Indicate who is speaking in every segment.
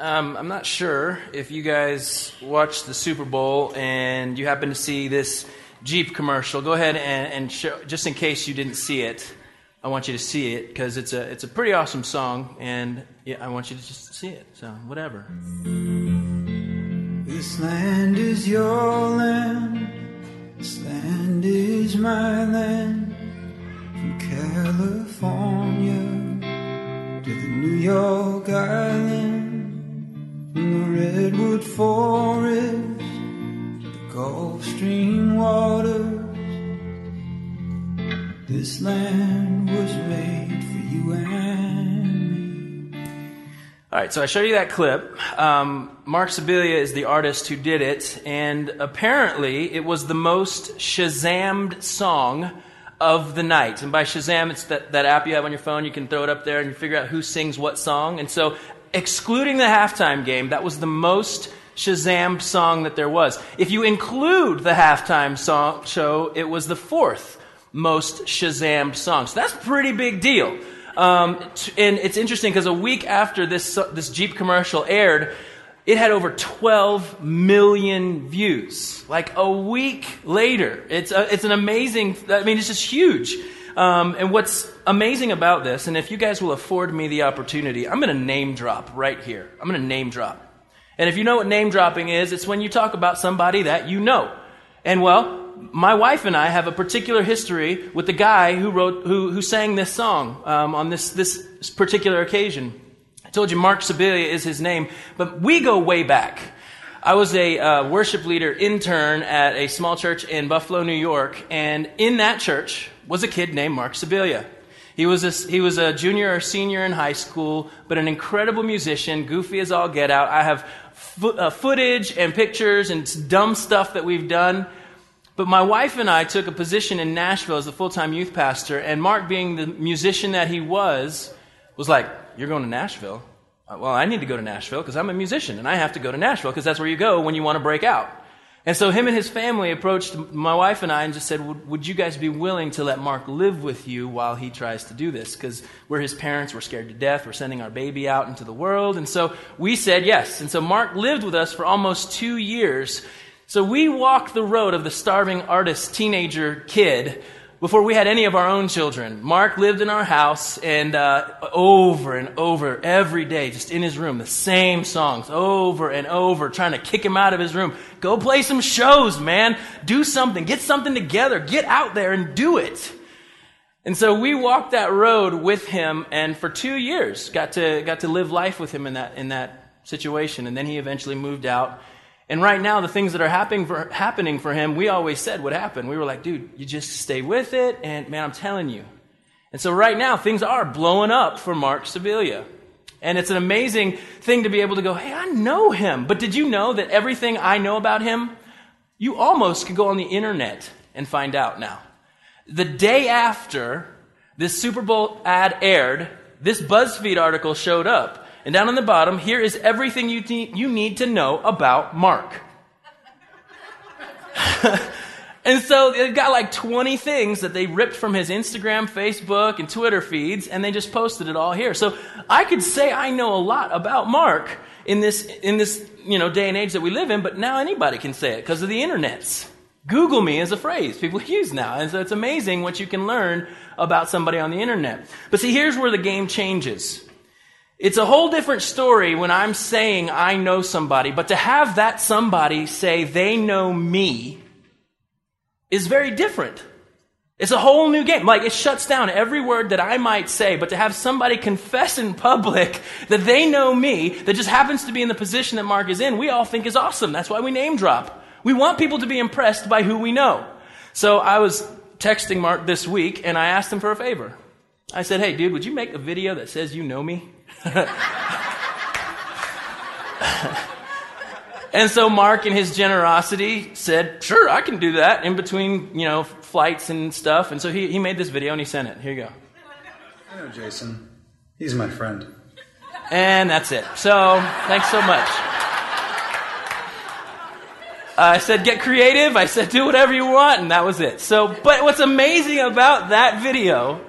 Speaker 1: Um, I'm not sure if you guys watched the Super Bowl and you happen to see this Jeep commercial. Go ahead and, and show, just in case you didn't see it, I want you to see it because it's a, it's a pretty awesome song and yeah, I want you to just see it. So, whatever.
Speaker 2: This land is your land, this land is my land. From California to the New York Island. From the redwood forest, the Gulf Stream waters, this land was made for you and me.
Speaker 1: All right, so I showed you that clip. Um, Mark Sibilia is the artist who did it, and apparently it was the most Shazammed song of the night. And by Shazam, it's that, that app you have on your phone. You can throw it up there and you figure out who sings what song. And so excluding the halftime game, that was the most Shazam song that there was. If you include the halftime song show, it was the fourth most Shazam song. So that's a pretty big deal. Um, and it's interesting because a week after this, this Jeep commercial aired, it had over 12 million views. Like a week later. It's, a, it's an amazing, I mean, it's just huge. Um, and what's amazing about this, and if you guys will afford me the opportunity, I'm going to name drop right here. I'm going to name drop. And if you know what name dropping is, it's when you talk about somebody that you know. And well, my wife and I have a particular history with the guy who wrote, who, who sang this song um, on this, this particular occasion. I told you Mark Sibilia is his name, but we go way back. I was a uh, worship leader intern at a small church in Buffalo, New York, and in that church was a kid named Mark Sibilia. He was, a, he was a junior or senior in high school, but an incredible musician, goofy as all get out. I have fo- uh, footage and pictures and dumb stuff that we've done. But my wife and I took a position in Nashville as a full time youth pastor, and Mark, being the musician that he was, was like, You're going to Nashville? Uh, well, I need to go to Nashville because I'm a musician, and I have to go to Nashville because that's where you go when you want to break out. And so him and his family approached my wife and I and just said, would, you guys be willing to let Mark live with you while he tries to do this? Because we're his parents, we're scared to death, we're sending our baby out into the world. And so we said yes. And so Mark lived with us for almost two years. So we walked the road of the starving artist teenager kid before we had any of our own children. Mark lived in our house, and uh, over and over, every day, just in his room, the same songs, over and over, trying to kick him out of his room. Go play some shows, man. Do something. Get something together. Get out there and do it. And so we walked that road with him, and for two years, got to, got to live life with him in that, in that situation. And then he eventually moved out and right now, the things that are happening for, happening for him, we always said would happen. We were like, dude, you just stay with it, and man, I'm telling you. And so right now, things are blowing up for Mark Sibilia. And it's an amazing thing to be able to go, hey, I know him. But did you know that everything I know about him, you almost could go on the internet and find out now. The day after this Super Bowl ad aired, this BuzzFeed article showed up. And down on the bottom, here is everything you need, you need to know about Mark. and so they've got like 20 things that they ripped from his Instagram, Facebook, and Twitter feeds, and they just posted it all here. So I could say I know a lot about Mark in this, in this you know, day and age that we live in, but now anybody can say it because of the internets. Google me is a phrase people use now. And so it's amazing what you can learn about somebody on the internet. But see, here's where the game changes. It's a whole different story when I'm saying I know somebody, but to have that somebody say they know me is very different. It's a whole new game. Like it shuts down every word that I might say, but to have somebody confess in public that they know me, that just happens to be in the position that Mark is in, we all think is awesome. That's why we name drop. We want people to be impressed by who we know. So I was texting Mark this week and I asked him for a favor. I said, Hey, dude, would you make a video that says you know me? and so Mark, in his generosity, said, Sure, I can do that in between, you know, flights and stuff. And so he, he made this video and he sent it. Here you go.
Speaker 3: I know Jason. He's my friend.
Speaker 1: And that's it. So, thanks so much. I said, get creative. I said, do whatever you want. And that was it. So, but what's amazing about that video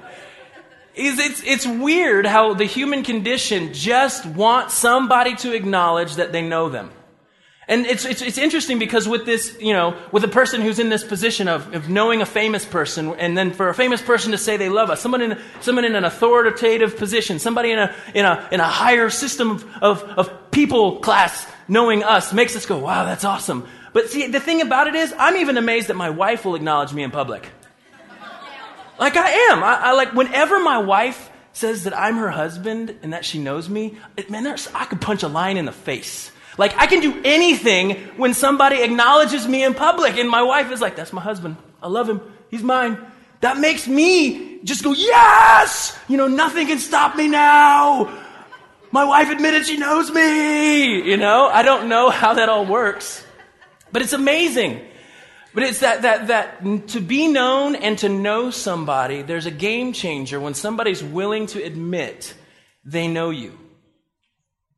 Speaker 1: is it's, it's weird how the human condition just wants somebody to acknowledge that they know them. And it's, it's, it's interesting because with this, you know, with a person who's in this position of, of knowing a famous person, and then for a famous person to say they love us, someone in, someone in an authoritative position, somebody in a, in a, in a higher system of, of, of people class knowing us makes us go, wow, that's awesome. But see, the thing about it is, I'm even amazed that my wife will acknowledge me in public. Like I am. I, I like whenever my wife says that I'm her husband and that she knows me, man, I could punch a lion in the face. Like I can do anything when somebody acknowledges me in public, and my wife is like, "That's my husband. I love him. He's mine." That makes me just go, "Yes!" You know, nothing can stop me now. My wife admitted she knows me. You know, I don't know how that all works, but it's amazing. But it's that, that, that to be known and to know somebody, there's a game changer when somebody's willing to admit they know you.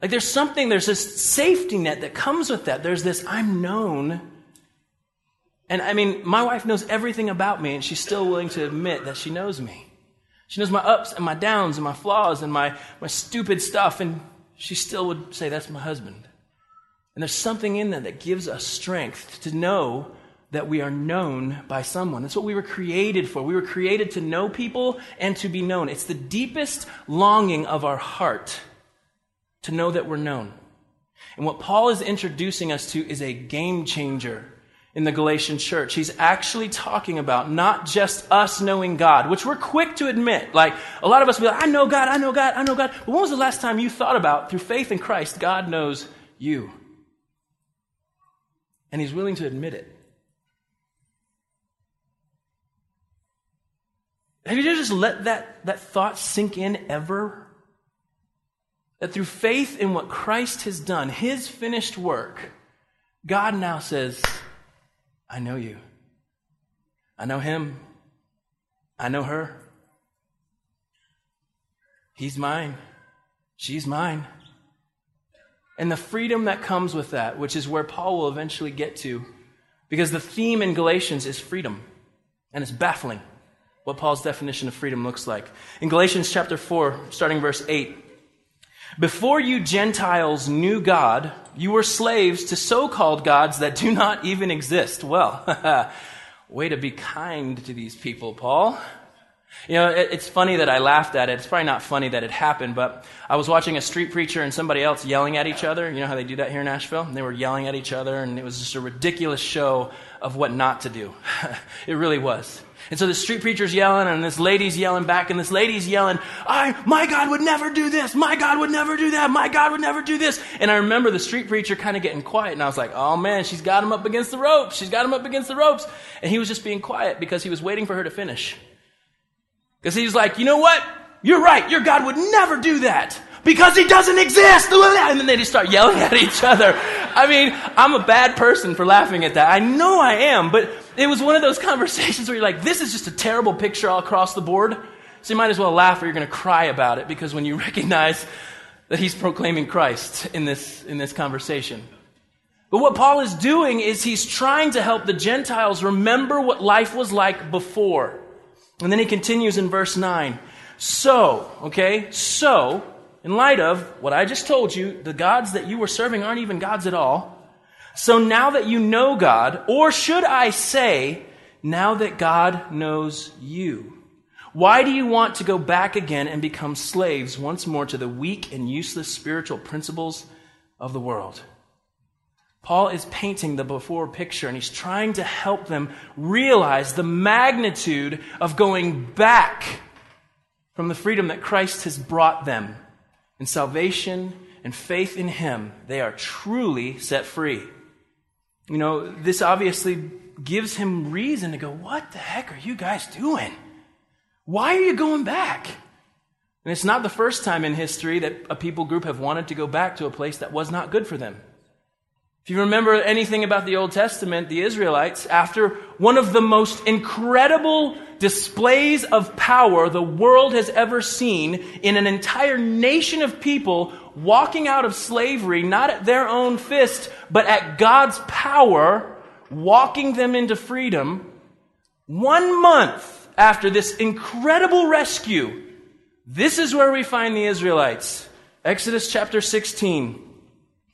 Speaker 1: Like there's something, there's this safety net that comes with that. There's this, I'm known. And I mean, my wife knows everything about me, and she's still willing to admit that she knows me. She knows my ups and my downs and my flaws and my, my stupid stuff, and she still would say, That's my husband. And there's something in that that gives us strength to know that we are known by someone. That's what we were created for. We were created to know people and to be known. It's the deepest longing of our heart to know that we're known. And what Paul is introducing us to is a game changer in the Galatian church. He's actually talking about not just us knowing God, which we're quick to admit. Like, a lot of us be like, I know God, I know God, I know God. But when was the last time you thought about, through faith in Christ, God knows you? And He's willing to admit it. Have you just let that, that thought sink in ever? That through faith in what Christ has done, his finished work, God now says, I know you. I know him. I know her. He's mine. She's mine. And the freedom that comes with that, which is where Paul will eventually get to, because the theme in Galatians is freedom. And it's baffling what Paul's definition of freedom looks like. In Galatians chapter 4, starting verse 8, before you Gentiles knew God, you were slaves to so called gods that do not even exist. Well, way to be kind to these people, Paul. You know, it, it's funny that I laughed at it. It's probably not funny that it happened, but I was watching a street preacher and somebody else yelling at each other. You know how they do that here in Nashville? And they were yelling at each other, and it was just a ridiculous show of what not to do. it really was. And so the street preacher's yelling, and this lady's yelling back, and this lady's yelling, I, my God would never do this. My God would never do that. My God would never do this. And I remember the street preacher kind of getting quiet, and I was like, oh man, she's got him up against the ropes. She's got him up against the ropes. And he was just being quiet because he was waiting for her to finish. Because he's like, you know what? You're right. Your God would never do that because he doesn't exist. And then they just start yelling at each other. I mean, I'm a bad person for laughing at that. I know I am, but it was one of those conversations where you're like, this is just a terrible picture all across the board. So you might as well laugh or you're going to cry about it because when you recognize that he's proclaiming Christ in this, in this conversation. But what Paul is doing is he's trying to help the Gentiles remember what life was like before. And then he continues in verse 9. So, okay, so, in light of what I just told you, the gods that you were serving aren't even gods at all. So now that you know God, or should I say, now that God knows you, why do you want to go back again and become slaves once more to the weak and useless spiritual principles of the world? Paul is painting the before picture and he's trying to help them realize the magnitude of going back from the freedom that Christ has brought them in salvation and faith in Him. They are truly set free. You know, this obviously gives him reason to go, What the heck are you guys doing? Why are you going back? And it's not the first time in history that a people group have wanted to go back to a place that was not good for them. If you remember anything about the Old Testament, the Israelites, after one of the most incredible displays of power the world has ever seen in an entire nation of people walking out of slavery, not at their own fist, but at God's power, walking them into freedom, one month after this incredible rescue, This is where we find the Israelites. Exodus chapter 16.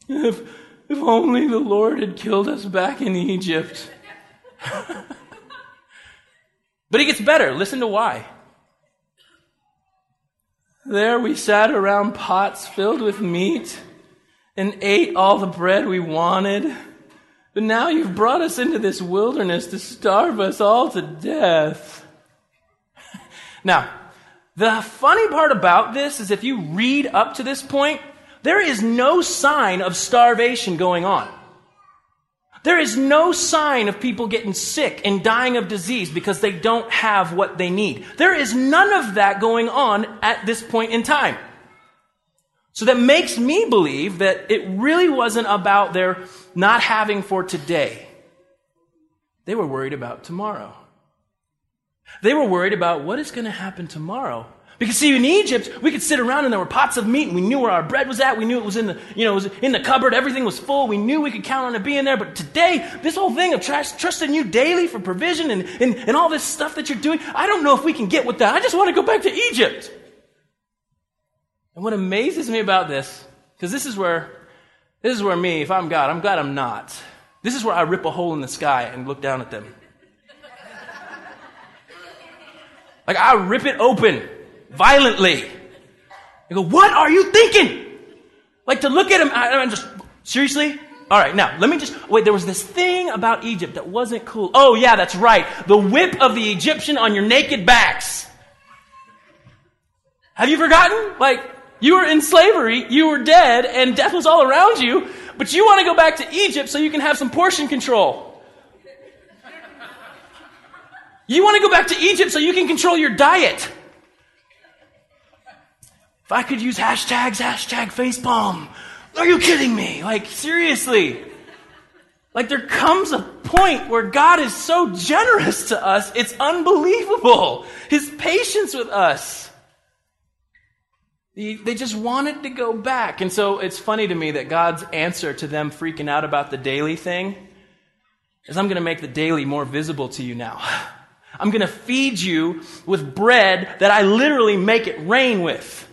Speaker 1: If, only the Lord had killed us back in Egypt. but it gets better. Listen to why. There we sat around pots filled with meat and ate all the bread we wanted. But now you've brought us into this wilderness to starve us all to death. now, the funny part about this is if you read up to this point, there is no sign of starvation going on. There is no sign of people getting sick and dying of disease because they don't have what they need. There is none of that going on at this point in time. So that makes me believe that it really wasn't about their not having for today. They were worried about tomorrow. They were worried about what is going to happen tomorrow. Because see, in Egypt, we could sit around and there were pots of meat and we knew where our bread was at. We knew it was in the, you know, in the cupboard. Everything was full. We knew we could count on it being there. But today, this whole thing of trust, trusting you daily for provision and, and, and all this stuff that you're doing, I don't know if we can get with that. I just want to go back to Egypt. And what amazes me about this, because this is where, this is where me, if I'm God, I'm glad I'm not. This is where I rip a hole in the sky and look down at them. Like I rip it open violently. I go, what are you thinking? Like to look at him, I, am just, seriously? All right, now, let me just, wait, there was this thing about Egypt that wasn't cool. Oh, yeah, that's right. The whip of the Egyptian on your naked backs. Have you forgotten? Like, you were in slavery, you were dead, and death was all around you, but you want to go back to Egypt so you can have some portion control. You want to go back to Egypt so you can control your diet. If I could use hashtags, hashtag facepalm. Are you kidding me? Like, seriously. Like, there comes a point where God is so generous to us, it's unbelievable. His patience with us. They just wanted to go back. And so it's funny to me that God's answer to them freaking out about the daily thing is I'm going to make the daily more visible to you now. I'm going to feed you with bread that I literally make it rain with.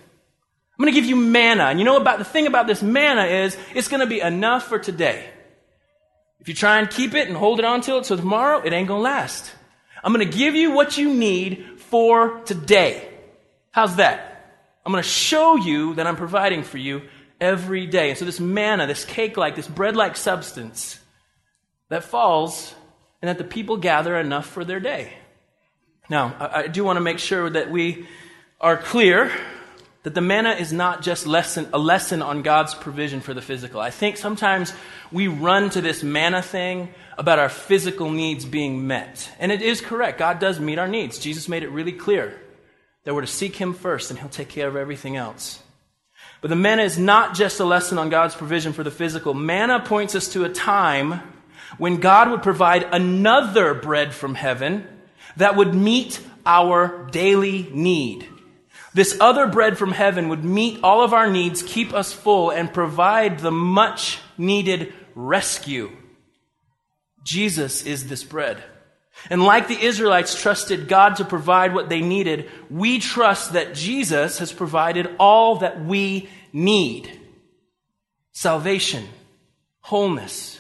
Speaker 1: I'm going to give you manna. And you know about the thing about this manna is it's going to be enough for today. If you try and keep it and hold it on to it till tomorrow, it ain't going to last. I'm going to give you what you need for today. How's that? I'm going to show you that I'm providing for you every day. And so this manna, this cake like, this bread like substance that falls and that the people gather enough for their day. Now, I do want to make sure that we are clear that the manna is not just lesson, a lesson on God's provision for the physical. I think sometimes we run to this manna thing about our physical needs being met. And it is correct. God does meet our needs. Jesus made it really clear that we're to seek Him first and He'll take care of everything else. But the manna is not just a lesson on God's provision for the physical. Manna points us to a time when God would provide another bread from heaven that would meet our daily need. This other bread from heaven would meet all of our needs, keep us full, and provide the much needed rescue. Jesus is this bread. And like the Israelites trusted God to provide what they needed, we trust that Jesus has provided all that we need salvation, wholeness,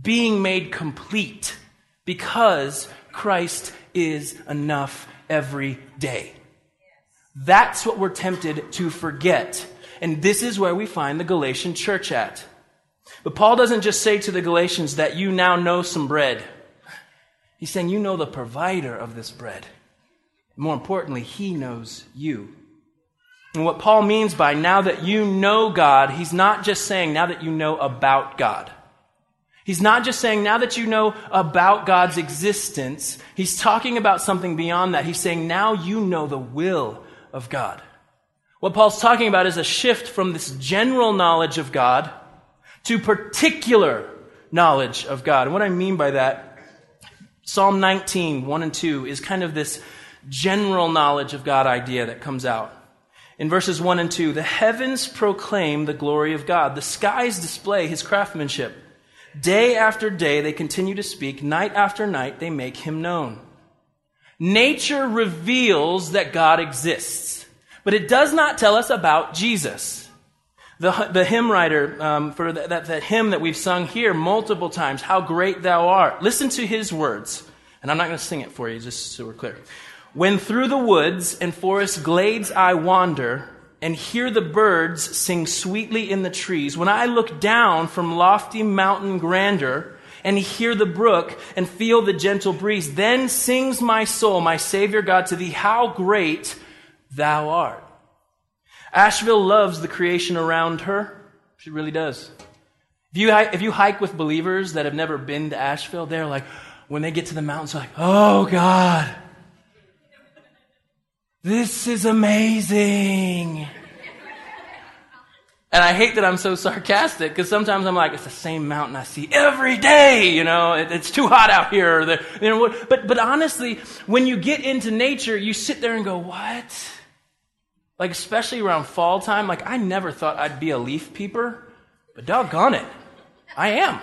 Speaker 1: being made complete because Christ is enough every day. That's what we're tempted to forget. And this is where we find the Galatian church at. But Paul doesn't just say to the Galatians that you now know some bread. He's saying you know the provider of this bread. More importantly, he knows you. And what Paul means by now that you know God, he's not just saying now that you know about God. He's not just saying now that you know about God's existence, he's talking about something beyond that. He's saying now you know the will of God. What Paul's talking about is a shift from this general knowledge of God to particular knowledge of God. And what I mean by that, Psalm 19, 1 and 2, is kind of this general knowledge of God idea that comes out. In verses 1 and 2, the heavens proclaim the glory of God, the skies display his craftsmanship. Day after day they continue to speak, night after night they make him known. Nature reveals that God exists. But it does not tell us about Jesus. The, the hymn writer um, for the, that, that hymn that we've sung here multiple times, How Great Thou Art, listen to his words. And I'm not going to sing it for you, just so we're clear. When through the woods and forest glades I wander, and hear the birds sing sweetly in the trees, when I look down from lofty mountain grandeur, and hear the brook and feel the gentle breeze, then sings my soul, my Savior God, to thee, how great thou art. Asheville loves the creation around her. She really does. If you, if you hike with believers that have never been to Asheville, they're like, when they get to the mountains, they're like, oh God, this is amazing. And I hate that I'm so sarcastic because sometimes I'm like, it's the same mountain I see every day. You know, it, it's too hot out here. The, you know, but, but honestly, when you get into nature, you sit there and go, what? Like, especially around fall time, like, I never thought I'd be a leaf peeper, but doggone it, I am.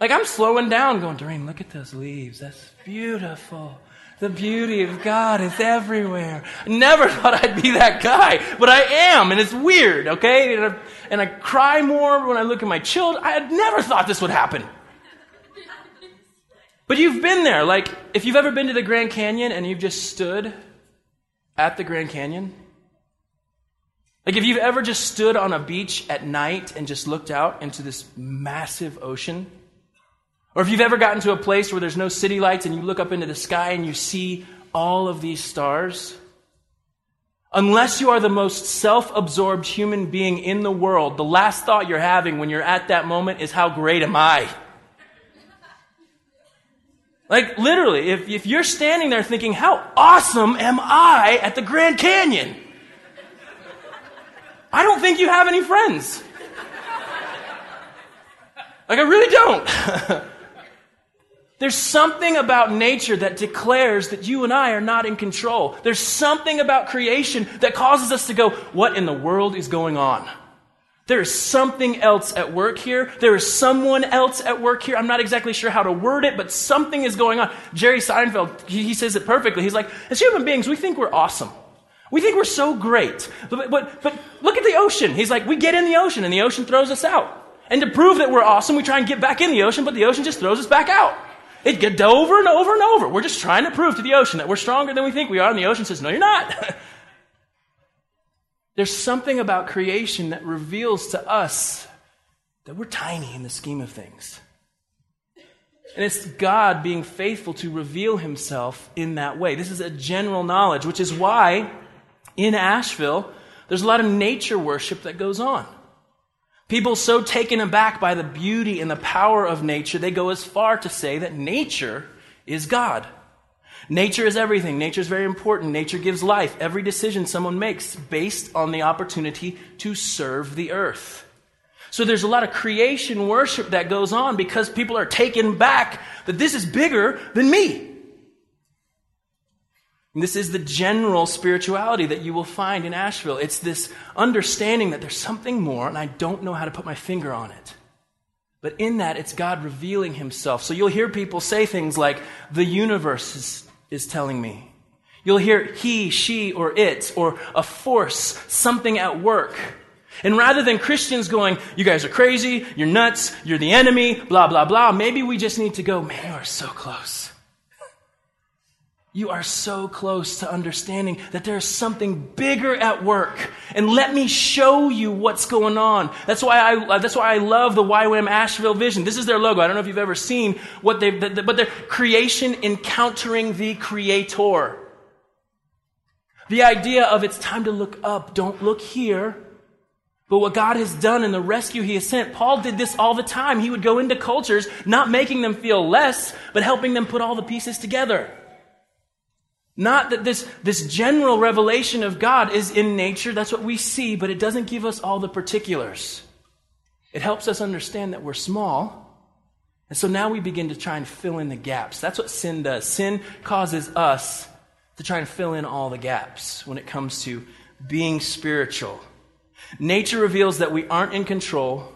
Speaker 1: Like, I'm slowing down, going, Doreen, look at those leaves. That's beautiful. The beauty of God is everywhere. Never thought I'd be that guy, but I am, and it's weird, okay? And I, and I cry more when I look at my children. I had never thought this would happen. But you've been there. Like, if you've ever been to the Grand Canyon and you've just stood at the Grand Canyon, like if you've ever just stood on a beach at night and just looked out into this massive ocean, or if you've ever gotten to a place where there's no city lights and you look up into the sky and you see all of these stars, unless you are the most self absorbed human being in the world, the last thought you're having when you're at that moment is, How great am I? Like, literally, if, if you're standing there thinking, How awesome am I at the Grand Canyon? I don't think you have any friends. Like, I really don't. There's something about nature that declares that you and I are not in control. There's something about creation that causes us to go, what in the world is going on? There is something else at work here. There is someone else at work here. I'm not exactly sure how to word it, but something is going on. Jerry Seinfeld, he, says it perfectly. He's like, as human beings, we think we're awesome. We think we're so great. But, but, but look at the ocean. He's like, we get in the ocean and the ocean throws us out. And to prove that we're awesome, we try and get back in the ocean, but the ocean just throws us back out. It gets over and over and over. We're just trying to prove to the ocean that we're stronger than we think we are, and the ocean says, No, you're not. There's something about creation that reveals to us that we're tiny in the scheme of things. And it's God being faithful to reveal himself in that way. This is a general knowledge, which is why in Asheville, there's a lot of nature worship that goes on. People so taken aback by the beauty and the power of nature, they go as far to say that nature is God. Nature is everything. Nature is very important. Nature gives life. Every decision someone makes based on the opportunity to serve the earth. So there's a lot of creation worship that goes on because people are taken back that this is bigger than me. And this is the general spirituality that you will find in Asheville. It's this understanding that there's something more, and I don't know how to put my finger on it. But in that, it's God revealing Himself. So you'll hear people say things like, the universe is, is telling me. You'll hear he, she, or it, or a force, something at work. And rather than Christians going, you guys are crazy, you're nuts, you're the enemy, blah, blah, blah, maybe we just need to go, man, are so close. You are so close to understanding that there's something bigger at work. And let me show you what's going on. That's why I, uh, that's why I love the YWAM Asheville vision. This is their logo. I don't know if you've ever seen what they've, but they're creation encountering the creator. The idea of it's time to look up. Don't look here. But what God has done and the rescue He has sent, Paul did this all the time. He would go into cultures, not making them feel less, but helping them put all the pieces together. Not that this, this general revelation of God is in nature, that's what we see, but it doesn't give us all the particulars. It helps us understand that we're small. And so now we begin to try and fill in the gaps. That's what sin does. Sin causes us to try and fill in all the gaps when it comes to being spiritual. Nature reveals that we aren't in control,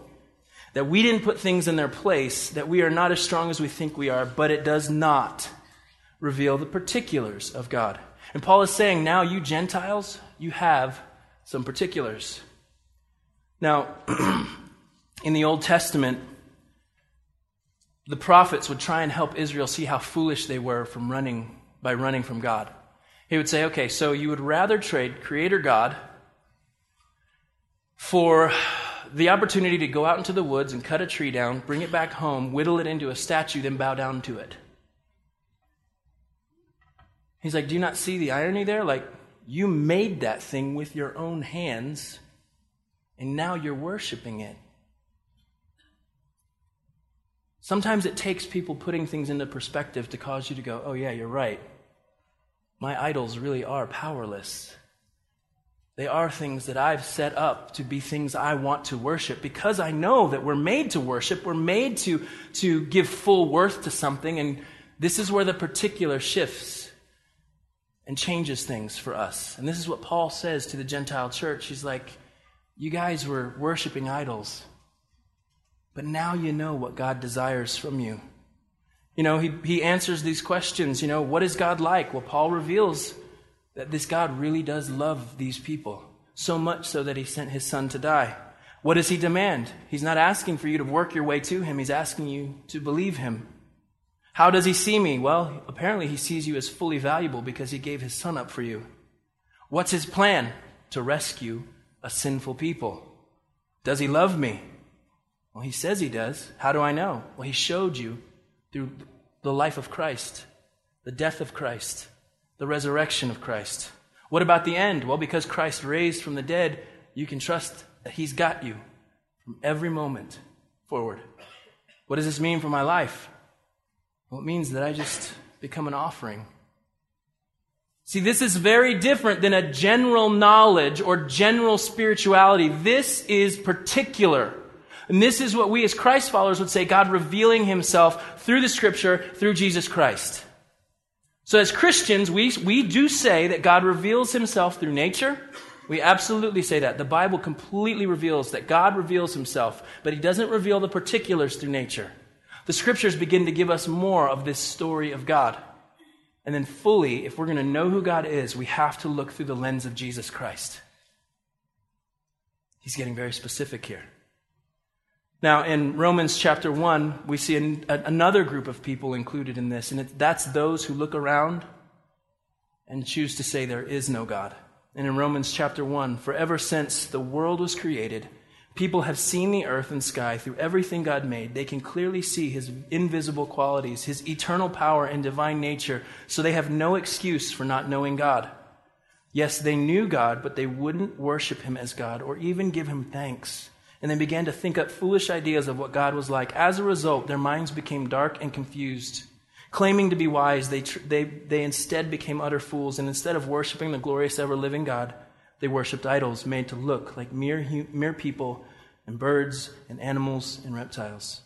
Speaker 1: that we didn't put things in their place, that we are not as strong as we think we are, but it does not reveal the particulars of God. And Paul is saying, now you Gentiles, you have some particulars. Now, in the Old Testament, the prophets would try and help Israel see how foolish they were from running by running from God. He would say, okay, so you would rather trade Creator God for the opportunity to go out into the woods and cut a tree down, bring it back home, whittle it into a statue, then bow down to it. He's like, Do you not see the irony there? Like, you made that thing with your own hands, and now you're worshiping it. Sometimes it takes people putting things into perspective to cause you to go, oh, yeah, you're right. My idols really are powerless. They are things that I've set up to be things I want to worship because I know that we're made to worship. We're made to, to give full worth to something, and this is where the particular shifts and changes things for us. And this is what Paul says to the Gentile church. He's like, You guys were worshiping idols. But now you know what God desires from you. You know, he, he answers these questions. You know, what is God like? Well, Paul reveals that this God really does love these people, so much so that he sent his son to die. What does he demand? He's not asking for you to work your way to him, he's asking you to believe him. How does he see me? Well, apparently he sees you as fully valuable because he gave his son up for you. What's his plan? To rescue a sinful people. Does he love me? Well, he says he does. How do I know? Well, he showed you through the life of Christ, the death of Christ, the resurrection of Christ. What about the end? Well, because Christ raised from the dead, you can trust that he's got you from every moment forward. What does this mean for my life? Well, it means that I just become an offering. See, this is very different than a general knowledge or general spirituality. This is particular. And this is what we as Christ followers would say God revealing himself through the scripture, through Jesus Christ. So as Christians, we, we do say that God reveals himself through nature. We absolutely say that. The Bible completely reveals that God reveals himself, but he doesn't reveal the particulars through nature. The scriptures begin to give us more of this story of God. And then, fully, if we're going to know who God is, we have to look through the lens of Jesus Christ. He's getting very specific here. Now, in Romans chapter 1, we see an, a, another group of people included in this, and it, that's those who look around and choose to say there is no God. And in Romans chapter 1, for ever since the world was created, people have seen the earth and sky through everything God made. They can clearly see his invisible qualities, his eternal power and divine nature, so they have no excuse for not knowing God. Yes, they knew God, but they wouldn't worship him as God or even give him thanks and they began to think up foolish ideas of what God was like. As a result, their minds became dark and confused. Claiming to be wise, they, tr- they, they instead became utter fools, and instead of worshiping the glorious, ever living God, they worshiped idols made to look like mere, mere people and birds and animals and reptiles.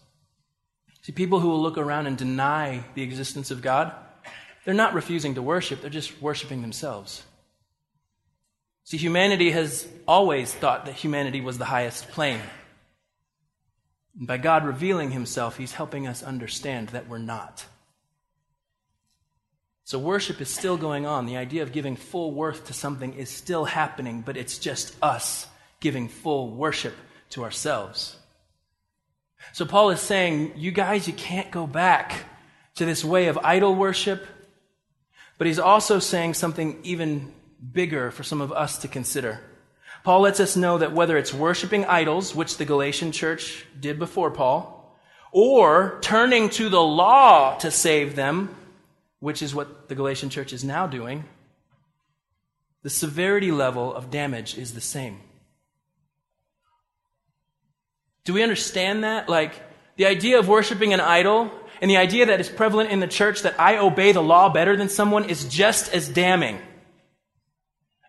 Speaker 1: See, people who will look around and deny the existence of God, they're not refusing to worship, they're just worshiping themselves. See, humanity has always thought that humanity was the highest plane. And by God revealing himself, he's helping us understand that we're not. So worship is still going on. The idea of giving full worth to something is still happening, but it's just us giving full worship to ourselves. So Paul is saying, you guys, you can't go back to this way of idol worship. But he's also saying something even bigger for some of us to consider. Paul lets us know that whether it's worshiping idols, which the Galatian church did before Paul, or turning to the law to save them, which is what the Galatian church is now doing, the severity level of damage is the same. Do we understand that? Like, the idea of worshiping an idol and the idea that is prevalent in the church that I obey the law better than someone is just as damning.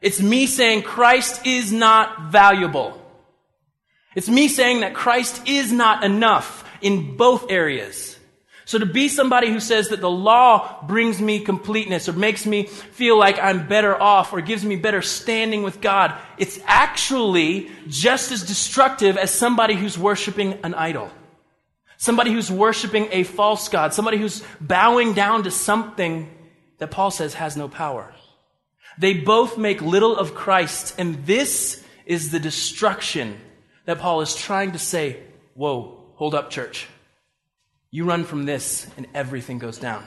Speaker 1: It's me saying Christ is not valuable. It's me saying that Christ is not enough in both areas. So to be somebody who says that the law brings me completeness or makes me feel like I'm better off or gives me better standing with God, it's actually just as destructive as somebody who's worshiping an idol. Somebody who's worshiping a false God. Somebody who's bowing down to something that Paul says has no power. They both make little of Christ, and this is the destruction that Paul is trying to say, Whoa, hold up, church. You run from this, and everything goes down.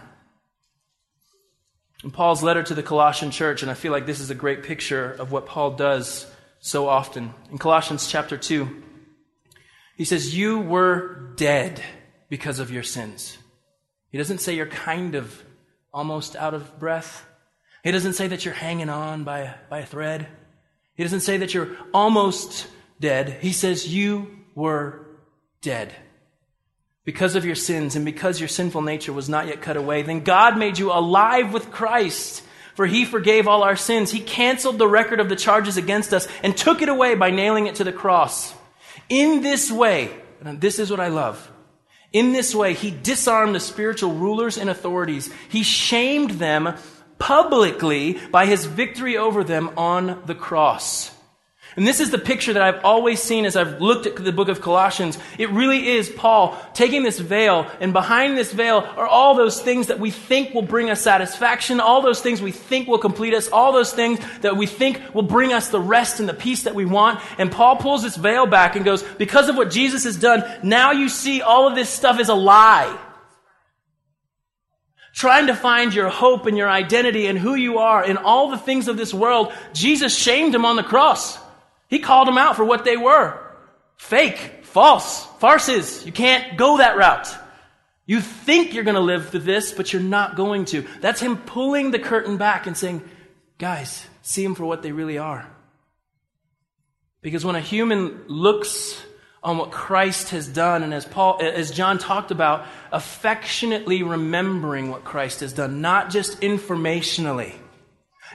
Speaker 1: In Paul's letter to the Colossian church, and I feel like this is a great picture of what Paul does so often. In Colossians chapter 2, he says, You were dead because of your sins. He doesn't say you're kind of almost out of breath. He doesn't say that you're hanging on by by a thread. He doesn't say that you're almost dead. He says you were dead. Because of your sins and because your sinful nature was not yet cut away, then God made you alive with Christ. For he forgave all our sins. He canceled the record of the charges against us and took it away by nailing it to the cross. In this way, and this is what I love. In this way, he disarmed the spiritual rulers and authorities. He shamed them publicly by his victory over them on the cross. And this is the picture that I've always seen as I've looked at the book of Colossians. It really is Paul taking this veil, and behind this veil are all those things that we think will bring us satisfaction, all those things we think will complete us, all those things that we think will bring us the rest and the peace that we want. And Paul pulls this veil back and goes, because of what Jesus has done, now you see all of this stuff is a lie trying to find your hope and your identity and who you are in all the things of this world, Jesus shamed him on the cross. He called them out for what they were. Fake, false, farces. You can't go that route. You think you're going to live through this, but you're not going to. That's him pulling the curtain back and saying, guys, see them for what they really are. Because when a human looks on what Christ has done, and as Paul, as John talked about, affectionately remembering what Christ has done, not just informationally,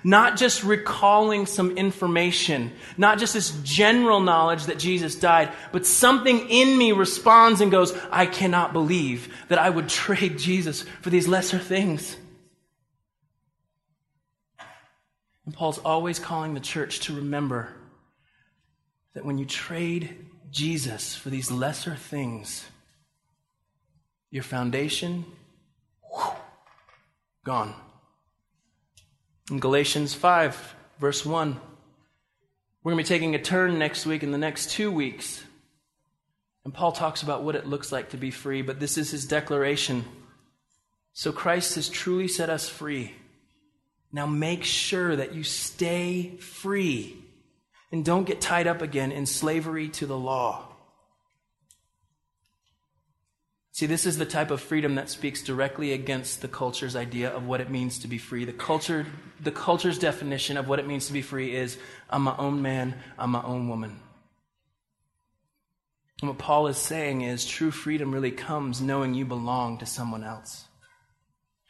Speaker 1: not just recalling some information, not just this general knowledge that Jesus died, but something in me responds and goes, I cannot believe that I would trade Jesus for these lesser things. And Paul's always calling the church to remember that when you trade Jesus for these lesser things, your foundation, whew, gone. In Galatians 5, verse 1, we're going to be taking a turn next week in the next two weeks. And Paul talks about what it looks like to be free, but this is his declaration. So Christ has truly set us free. Now make sure that you stay free and don't get tied up again in slavery to the law. See, this is the type of freedom that speaks directly against the culture's idea of what it means to be free. The culture, the culture's definition of what it means to be free is I'm my own man, I'm my own woman. And what Paul is saying is true freedom really comes knowing you belong to someone else.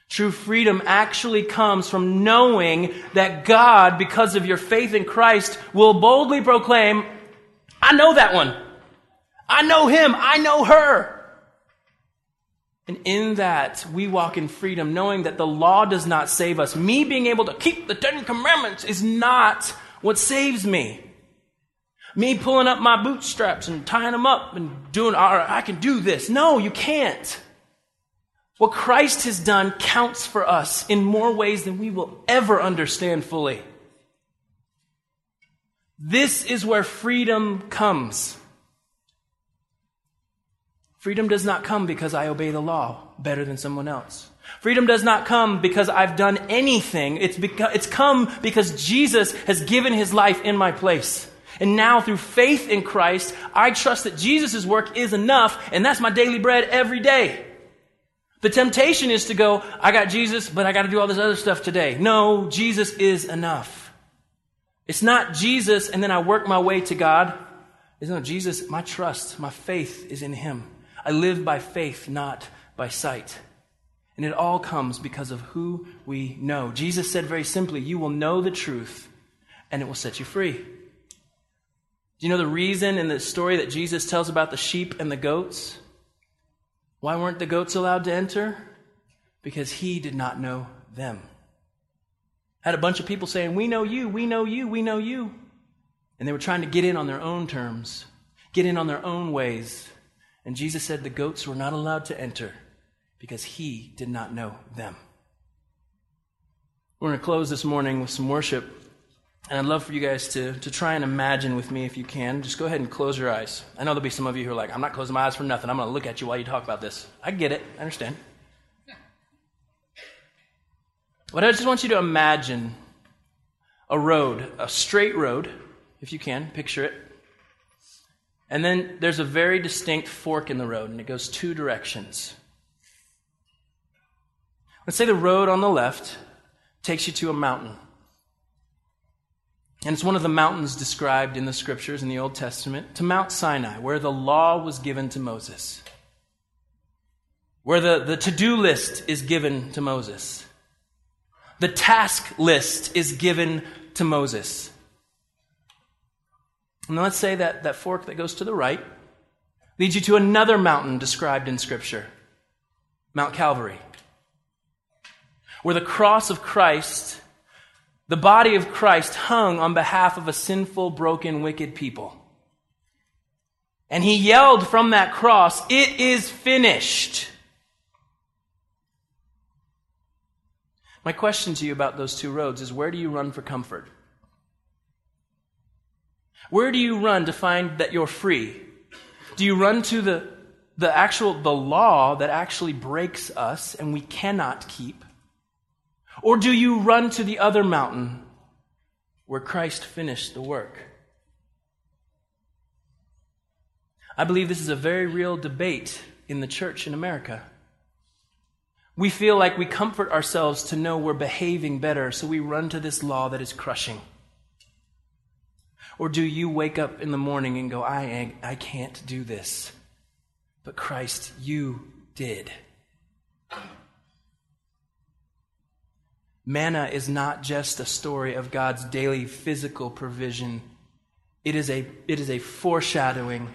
Speaker 1: True freedom actually comes from knowing that God, because of your faith in Christ, will boldly proclaim, I know that one. I know him. I know her. And in that, we walk in freedom, knowing that the law does not save us. Me being able to keep the Ten Commandments is not what saves me. Me pulling up my bootstraps and tying them up and doing, all right, I can do this. No, you can't. What Christ has done counts for us in more ways than we will ever understand fully. This is where freedom comes. Freedom does not come because I obey the law better than someone else. Freedom does not come because I've done anything. It's, because, it's come because Jesus has given his life in my place. And now through faith in Christ, I trust that Jesus' work is enough, and that's my daily bread every day. The temptation is to go, I got Jesus, but I got to do all this other stuff today. No, Jesus is enough. It's not Jesus and then I work my way to God. It's not Jesus, my trust, my faith is in Him. I live by faith, not by sight. And it all comes because of who we know. Jesus said very simply, You will know the truth, and it will set you free. Do you know the reason in the story that Jesus tells about the sheep and the goats? Why weren't the goats allowed to enter? Because he did not know them. Had a bunch of people saying, We know you, we know you, we know you. And they were trying to get in on their own terms, get in on their own ways. And Jesus said the goats were not allowed to enter because he did not know them. We're going to close this morning with some worship. And I'd love for you guys to, to try and imagine with me if you can. Just go ahead and close your eyes. I know there'll be some of you who are like, I'm not closing my eyes for nothing. I'm going to look at you while you talk about this. I get it. I understand. But I just want you to imagine a road, a straight road, if you can, picture it. And then there's a very distinct fork in the road, and it goes two directions. Let's say the road on the left takes you to a mountain. And it's one of the mountains described in the scriptures in the Old Testament, to Mount Sinai, where the law was given to Moses, where the, the to do list is given to Moses, the task list is given to Moses. And let's say that that fork that goes to the right leads you to another mountain described in Scripture Mount Calvary, where the cross of Christ the body of Christ hung on behalf of a sinful, broken, wicked people. And he yelled from that cross, It is finished. My question to you about those two roads is where do you run for comfort? Where do you run to find that you're free? Do you run to the, the actual the law that actually breaks us and we cannot keep? Or do you run to the other mountain where Christ finished the work? I believe this is a very real debate in the church in America. We feel like we comfort ourselves to know we're behaving better, so we run to this law that is crushing. Or do you wake up in the morning and go, I, I can't do this? But Christ, you did. Manna is not just a story of God's daily physical provision, it is a, it is a foreshadowing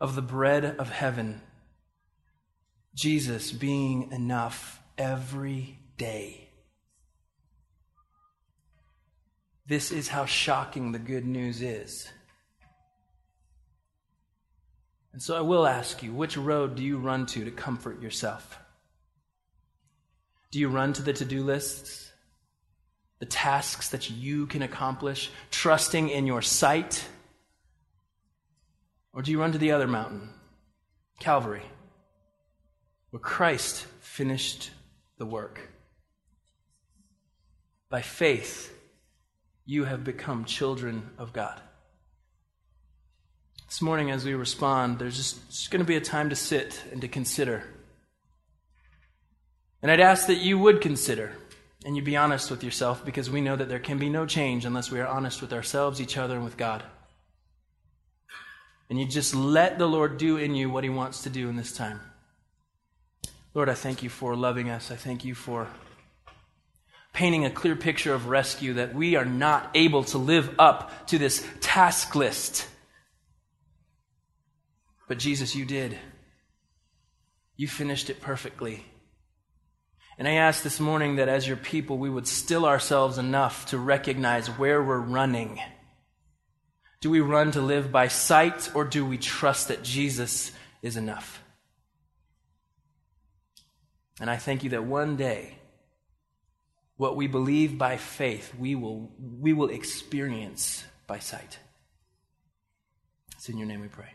Speaker 1: of the bread of heaven, Jesus being enough every day. This is how shocking the good news is. And so I will ask you which road do you run to to comfort yourself? Do you run to the to do lists? The tasks that you can accomplish, trusting in your sight? Or do you run to the other mountain, Calvary, where Christ finished the work? By faith, you have become children of God. This morning, as we respond, there's just, just going to be a time to sit and to consider. And I'd ask that you would consider and you be honest with yourself because we know that there can be no change unless we are honest with ourselves, each other, and with God. And you just let the Lord do in you what He wants to do in this time. Lord, I thank you for loving us. I thank you for painting a clear picture of rescue that we are not able to live up to this task list. But Jesus, you did. You finished it perfectly. And I ask this morning that as your people, we would still ourselves enough to recognize where we're running. Do we run to live by sight or do we trust that Jesus is enough? And I thank you that one day, what we believe by faith, we will, we will experience by sight. It's in your name we pray.